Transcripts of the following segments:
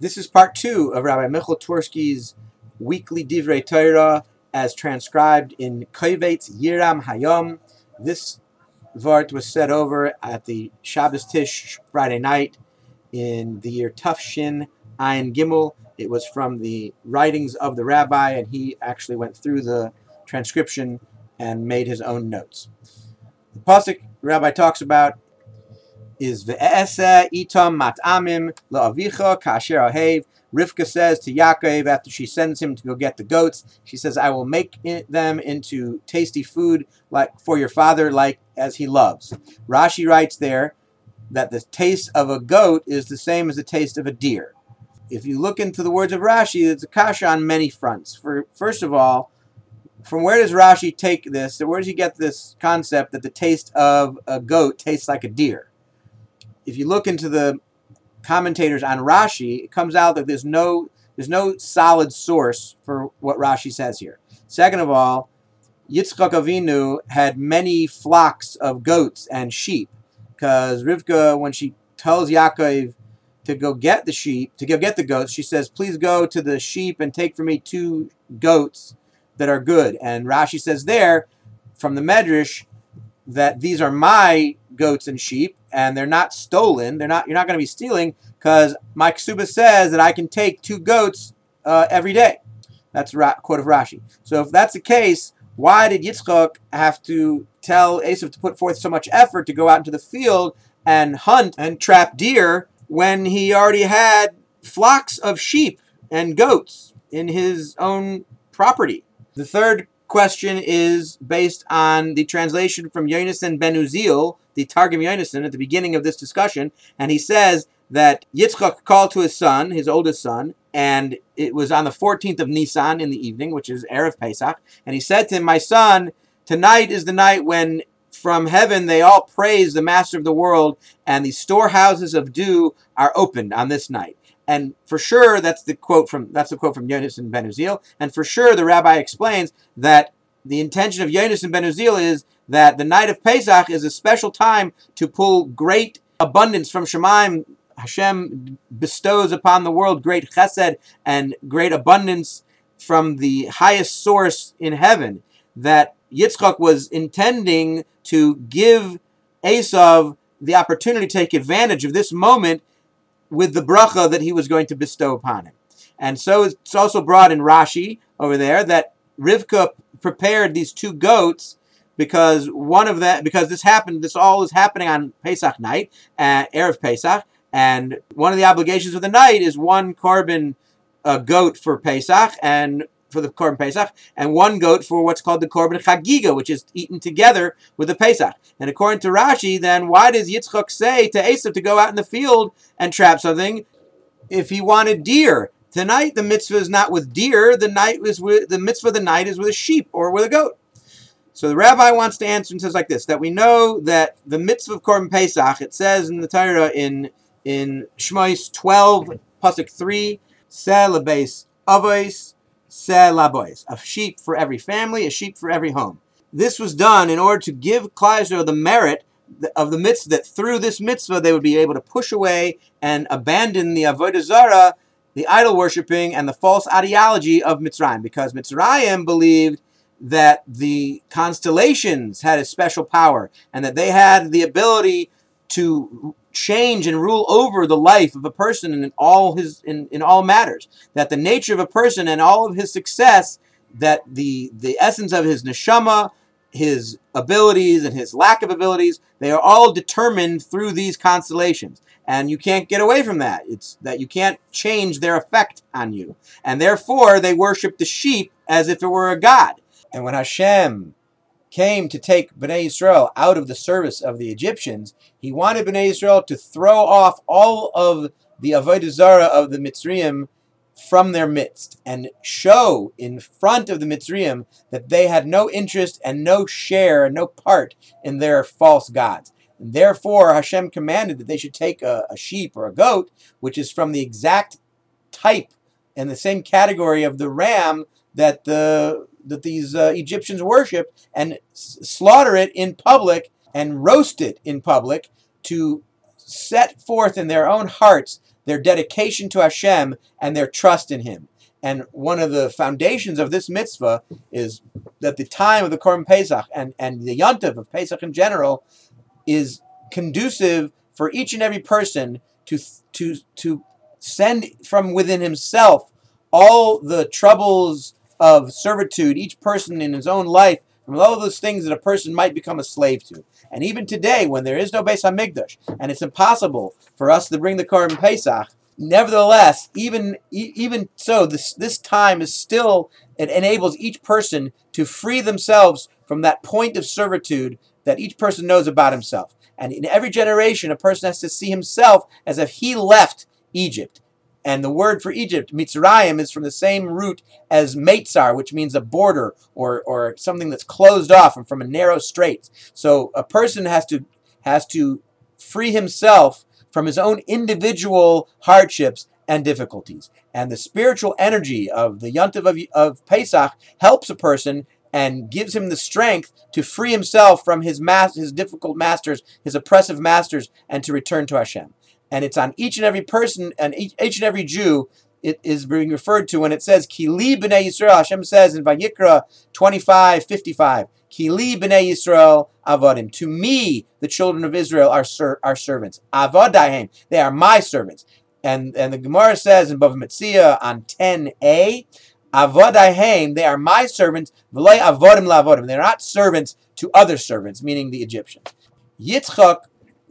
This is part two of Rabbi Michal Twersky's weekly Divrei Torah as transcribed in Kovetz Yiram Hayom. This Vart was said over at the Shabbos Tish Friday night in the year Tufshin Ayin Gimel. It was from the writings of the rabbi, and he actually went through the transcription and made his own notes. The pasuk rabbi talks about is ve'ese itam mat'amim la'avicha kasher ahev. Rivka says to Yaakov after she sends him to go get the goats, she says, "I will make them into tasty food like for your father, like as he loves." Rashi writes there that the taste of a goat is the same as the taste of a deer. If you look into the words of Rashi, it's a kasha on many fronts. For first of all, from where does Rashi take this? Where does he get this concept that the taste of a goat tastes like a deer? If you look into the commentators on Rashi, it comes out that there's no there's no solid source for what Rashi says here. Second of all, Yitzchak Avinu had many flocks of goats and sheep, because Rivka, when she tells Yaakov to go get the sheep, to go get the goats, she says, "Please go to the sheep and take for me two goats that are good." And Rashi says there, from the Medrash, that these are my goats and sheep, and they're not stolen. They're not. You're not going to be stealing because my ksuba says that I can take two goats uh, every day. That's a quote of Rashi. So if that's the case, why did Yitzchok have to tell Esav to put forth so much effort to go out into the field and hunt and trap deer when he already had flocks of sheep and goats in his own property? The third question is based on the translation from Yonason Ben Uziel, the Targum Yonason, at the beginning of this discussion, and he says that Yitzchak called to his son, his oldest son, and it was on the 14th of Nisan in the evening, which is Erev Pesach, and he said to him, My son, tonight is the night when from heaven they all praise the master of the world, and the storehouses of dew are opened on this night. And for sure, that's the quote from that's the quote from Yonason Ben Uziel. And for sure, the rabbi explains that the intention of Yonason Ben Uziel is that the night of Pesach is a special time to pull great abundance from Shemaim. Hashem bestows upon the world great chesed and great abundance from the highest source in heaven. That Yitzchak was intending to give Esav the opportunity to take advantage of this moment with the bracha that he was going to bestow upon him. And so it's also brought in Rashi over there that Rivka prepared these two goats because one of that because this happened this all is happening on Pesach night, uh, erev Pesach, and one of the obligations of the night is one korban uh, goat for Pesach and for the Korban Pesach, and one goat for what's called the Korban Chagiga, which is eaten together with the Pesach. And according to Rashi, then why does Yitzchak say to Esav to go out in the field and trap something if he wanted deer? Tonight the mitzvah is not with deer. The night is with the mitzvah. The night is with a sheep or with a goat. So the rabbi wants to answer and says like this: that we know that the mitzvah of Korban Pesach. It says in the Torah in in Shmos twelve pasuk three, Selabes Avos selabois, a sheep for every family, a sheep for every home. This was done in order to give Klal the merit of the mitzvah that through this mitzvah they would be able to push away and abandon the avodah zarah, the idol worshipping, and the false ideology of Mitzrayim, because Mitzrayim believed that the constellations had a special power and that they had the ability to change and rule over the life of a person in all his in, in all matters. That the nature of a person and all of his success, that the the essence of his neshama, his abilities and his lack of abilities, they are all determined through these constellations. And you can't get away from that. It's that you can't change their effect on you. And therefore they worship the sheep as if it were a god. And when Hashem came to take Bnei Israel out of the service of the Egyptians, he wanted Bnei Israel to throw off all of the Avodah Zarah of the Mitzrayim from their midst and show in front of the Mitzrayim that they had no interest and no share and no part in their false gods. And therefore, Hashem commanded that they should take a, a sheep or a goat, which is from the exact type and the same category of the ram that the that these uh, Egyptians worship and s- slaughter it in public and roast it in public to set forth in their own hearts their dedication to Hashem and their trust in Him. And one of the foundations of this mitzvah is that the time of the Korban Pesach and, and the Yontiv of Pesach in general is conducive for each and every person to, to, to send from within himself all the troubles of servitude, each person in his own life, from all those things that a person might become a slave to. And even today, when there is no Beis Hamikdash, and it's impossible for us to bring the Korban Pesach, nevertheless, even even so, this this time is still it enables each person to free themselves from that point of servitude that each person knows about himself. And in every generation, a person has to see himself as if he left Egypt. And the word for Egypt, Mitzrayim, is from the same root as Meitzar, which means a border or, or something that's closed off and from a narrow strait. So a person has to has to free himself from his own individual hardships and difficulties. And the spiritual energy of the Yontiv of, of Pesach helps a person and gives him the strength to free himself from his mas- his difficult masters, his oppressive masters, and to return to Hashem and it's on each and every person and each, each and every Jew. It is being referred to when it says Kili b'nei Yisrael. Hashem says in Vayikra 25, 55, Kili b'nei Yisrael avodim. To me, the children of Israel are ser- are servants. Avodahem. They are my servants. And and the Gemara says in Bava Metzia on 10a, Avodahem, they are my servants. V'lei avodim la'avodim. They're not servants to other servants, meaning the Egyptians. Yitzchak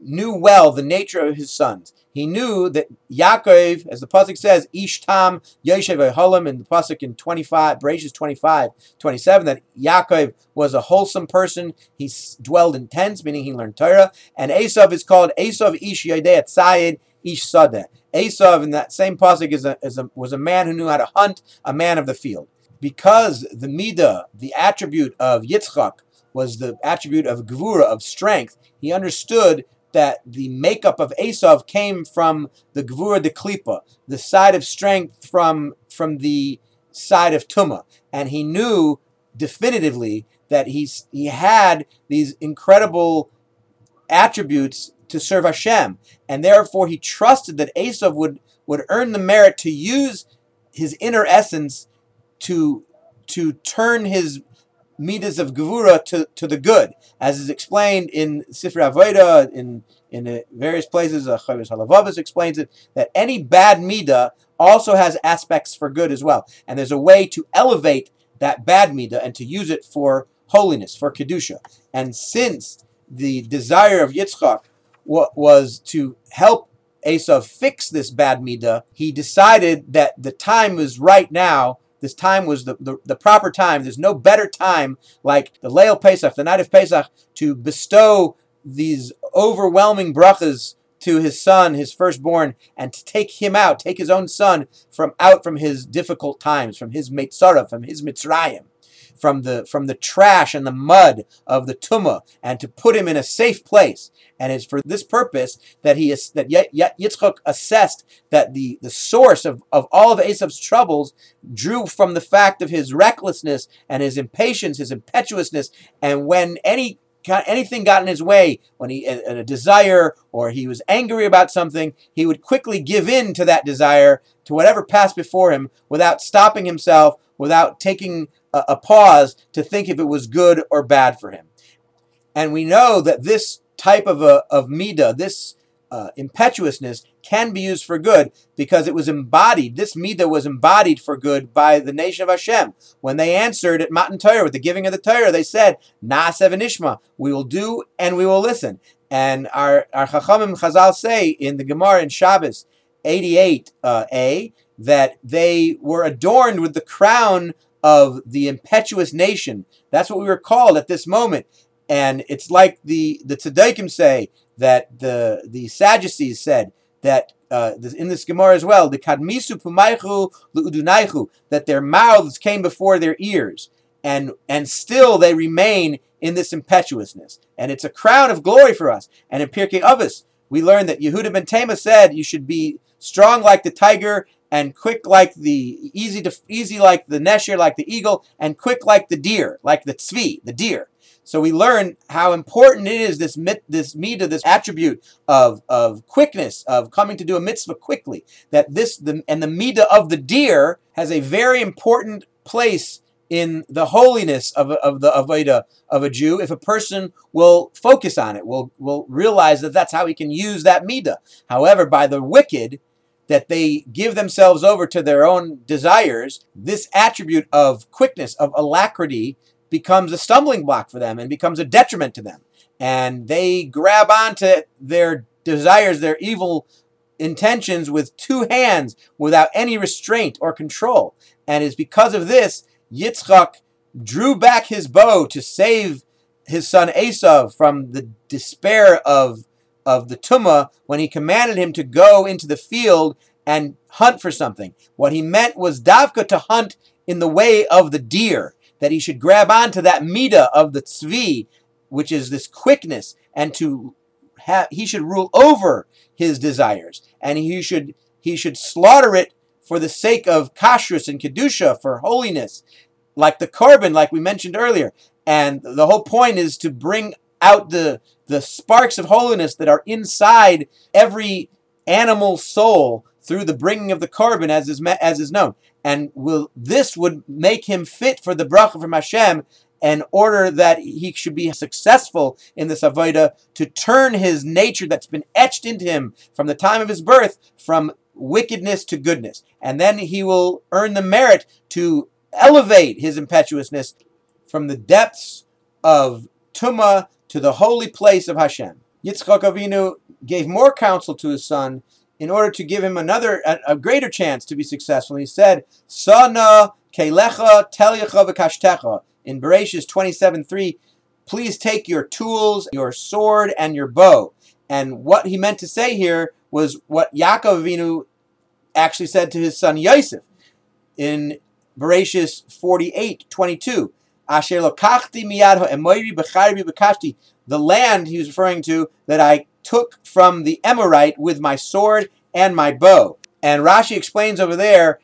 knew well the nature of his sons. He knew that Yaakov, as the pasuk says, Ishtam Yoshev Holam in the pasuk in 25, Bereshit 25, 27, that Yaakov was a wholesome person. He dwelled in tents, meaning he learned Torah. And Esav is called Esav Ish Yodei Tzayid Ish Sadeh. Esav in that same pasuk is a, is a, was a man who knew how to hunt, a man of the field. Because the midah, the attribute of Yitzchak, was the attribute of gvura, of strength, he understood that the makeup of Esav came from the Gvura de Klipa, the side of strength from, from the side of Tuma. And he knew definitively that he's, he had these incredible attributes to serve Hashem. And therefore he trusted that Esav would, would earn the merit to use his inner essence to, to turn his midas of gevura to, to the good, as is explained in Sifra Avodah, in in uh, various places. Uh, Chovos Halevavos explains it that any bad midah also has aspects for good as well, and there's a way to elevate that bad midah and to use it for holiness, for kedusha. And since the desire of Yitzchak was to help Esav fix this bad midah, he decided that the time was right now. This time was the, the, the, proper time. There's no better time like the Leil Pesach, the night of Pesach, to bestow these overwhelming brachas to his son, his firstborn, and to take him out, take his own son from out from his difficult times, from his Meitzara, from his Mitzrayim, from the from the trash and the mud of the Tumah, and to put him in a safe place. And it's for this purpose that he is that Yitzchok assessed that the, the source of, of all of Esav's troubles drew from the fact of his recklessness and his impatience, his impetuousness, and when any anything got in his way, when he a, a desire or he was angry about something, he would quickly give in to that desire, to whatever passed before him, without stopping himself, without taking a, a pause to think if it was good or bad for him. And we know that this type of, a, of midah, this uh, impetuousness, can be used for good because it was embodied. This midah was embodied for good by the nation of Hashem. When they answered at Matan Torah with the giving of the Torah, they said, Na'asev Ishma, we will do and we will listen. And our, our Chachamim Chazal say in the Gemara in Shabbos 88a uh, that they were adorned with the crown of the impetuous nation. That's what we were called at this moment. And it's like the the tzaddikim say that the the Sadducees said that uh, in this Gemara as well, the kadmisu pumaychu lu'udunaychu, that their mouths came before their ears, and and still they remain in this impetuousness, and it's a crown of glory for us. And in Pirkei Avos, we learn that Yehuda ben Tema said you should be strong like the tiger and quick like the easy to easy like the nesher, like the eagle, and quick like the deer, like the tzvi, the deer. So we learn how important it is this mit, this midah, this attribute of of quickness, of coming to do a mitzvah quickly. That this the and the midah of the deer has a very important place in the holiness of, of the avodah of a Jew if a person will focus on it, will will realize that that's how he can use that midah. However, by the wicked, that they give themselves over to their own desires, this attribute of quickness, of alacrity, becomes a stumbling block for them and becomes a detriment to them. And they grab onto their desires, their evil intentions with two hands without any restraint or control. And it's because of this, Yitzchak drew back his bow to save his son Esav from the despair of of the Tumah when he commanded him to go into the field and hunt for something. What he meant was Davka to hunt in the way of the deer, that he should grab onto that midah of the tzvi, which is this quickness, and to have, he should rule over his desires, and he should he should slaughter it for the sake of kashrus and kedusha, for holiness, like the korban, like we mentioned earlier. And the whole point is to bring out the the sparks of holiness that are inside every animal soul through the bringing of the korban as is as is known. And will this would make him fit for the bracha from Hashem in order that he should be successful in this avodah to turn his nature that's been etched into him from the time of his birth from wickedness to goodness. And then he will earn the merit to elevate his impetuousness from the depths of Tumah to the holy place of Hashem. Yitzchak Avinu gave more counsel to his son in order to give him another, a, a greater chance to be successful. He said, Sana kelecha telyecha v'kashtecha. In Bereshis 27.3, please take your tools, your sword, and your bow. And what he meant to say here was what Yaakov Avinu actually said to his son Yosef in Bereshis 48.22. The land he was referring to that I took from the Emorite with my sword and my bow. And Rashi explains over there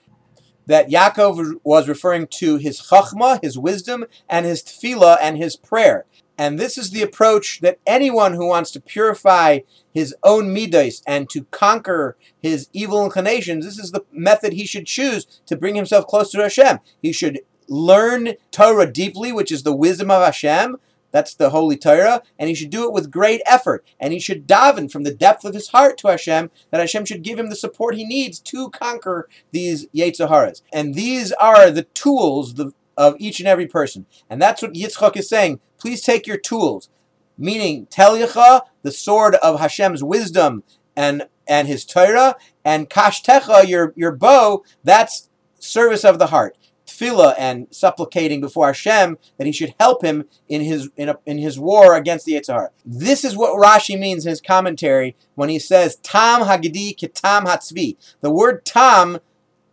that Yaakov was referring to his chachma, his wisdom, and his tefillah and his prayer. And this is the approach that anyone who wants to purify his own midas and to conquer his evil inclinations, this is the method he should choose to bring himself closer to Hashem. He should learn Torah deeply, which is the wisdom of Hashem. That's the Holy Torah, and he should do it with great effort. And he should daven from the depth of his heart to Hashem that Hashem should give him the support he needs to conquer these Yetzaharas. And these are the tools of each and every person. And that's what Yitzchak is saying. Please take your tools, meaning Telyecha, the sword of Hashem's wisdom and and his Torah, and Kashtecha, your your bow, that's service of the heart tefillah and supplicating before Hashem that He should help him in his in, a, in his war against the Yitzhar. This is what Rashi means in his commentary when he says Tam Hagidi Kitam Hatzvi. The word Tam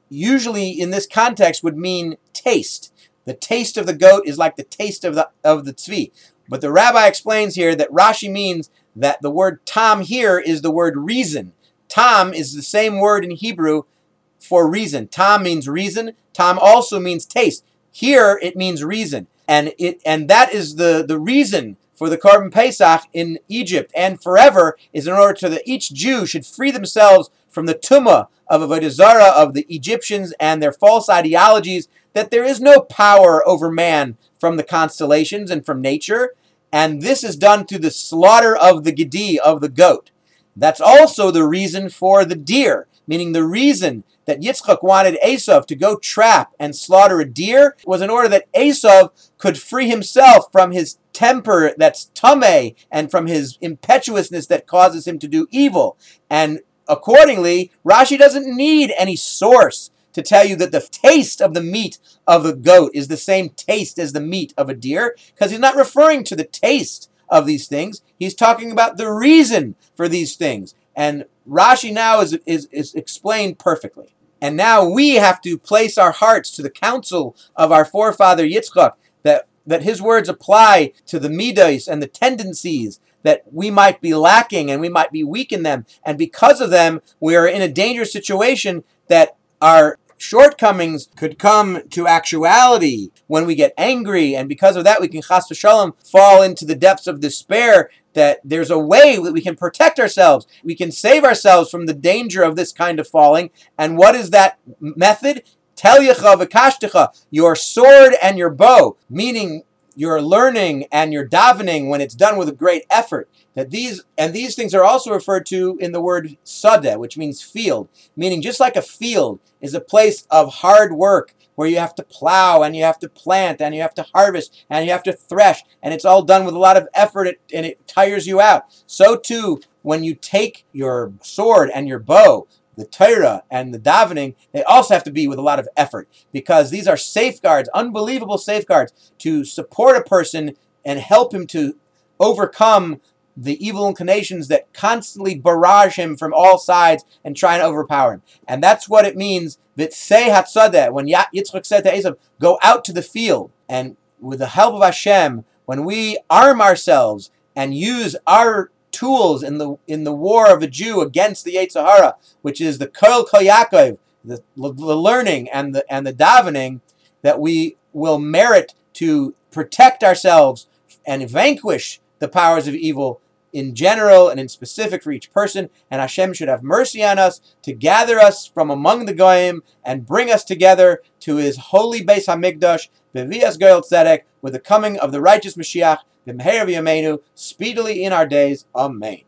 usually in this context would mean taste. The taste of the goat is like the taste of the of the tzvi. But the rabbi explains here that Rashi means that the word tam here is the word reason. Tam is the same word in Hebrew for reason. Tam means reason. Tam also means taste. Here it means reason. And it and that is the, the reason for the korban Pesach in Egypt and forever is in order to that each Jew should free themselves from the tumah of Avodah Zarah of the Egyptians and their false ideologies that there is no power over man from the constellations and from nature. And this is done through the slaughter of the Gedi, of the goat. That's also the reason for the deer, meaning the reason that Yitzchak wanted Esav to go trap and slaughter a deer was in order that Esav could free himself from his temper that's tame and from his impetuousness that causes him to do evil. And accordingly, Rashi doesn't need any source to tell you that the taste of the meat of the goat is the same taste as the meat of a deer, because he's not referring to the taste of these things. He's talking about the reason for these things. And Rashi now is, is, is explained perfectly. And now we have to place our hearts to the counsel of our forefather Yitzchak, that, that his words apply to the midas and the tendencies that we might be lacking and we might be weak in them. And because of them, we are in a dangerous situation that our shortcomings could come to actuality when we get angry, and because of that, we can chas v'shalom fall into the depths of despair. That there's a way that we can protect ourselves, we can save ourselves from the danger of this kind of falling. And what is that method? Telyecha v'kashtecha, your sword and your bow, meaning your learning and your davening when it's done with a great effort. That these and these things are also referred to in the word sadeh, which means field, meaning just like a field is a place of hard work where you have to plow and you have to plant and you have to harvest and you have to thresh and it's all done with a lot of effort and it tires you out. So too, when you take your sword and your bow, the Torah and the davening, they also have to be with a lot of effort because these are safeguards, unbelievable safeguards to support a person and help him to overcome the evil inclinations that constantly barrage him from all sides and try and overpower him. And that's what it means that say hatzadeh, when Yitzchak said to Esav, go out to the field, and with the help of Hashem, when we arm ourselves and use our tools in the in the war of a Jew against the Yetzer Hara, which is the Kol Koyakov, the, the learning and the and the davening, that we will merit to protect ourselves and vanquish the powers of evil in general and in specific for each person, and Hashem should have mercy on us to gather us from among the goyim and bring us together to His holy Beis Hamikdash, Bevias Goyel Tzedek, with the coming of the righteous Mashiach, B'meher Yameinu, speedily in our days. Amen.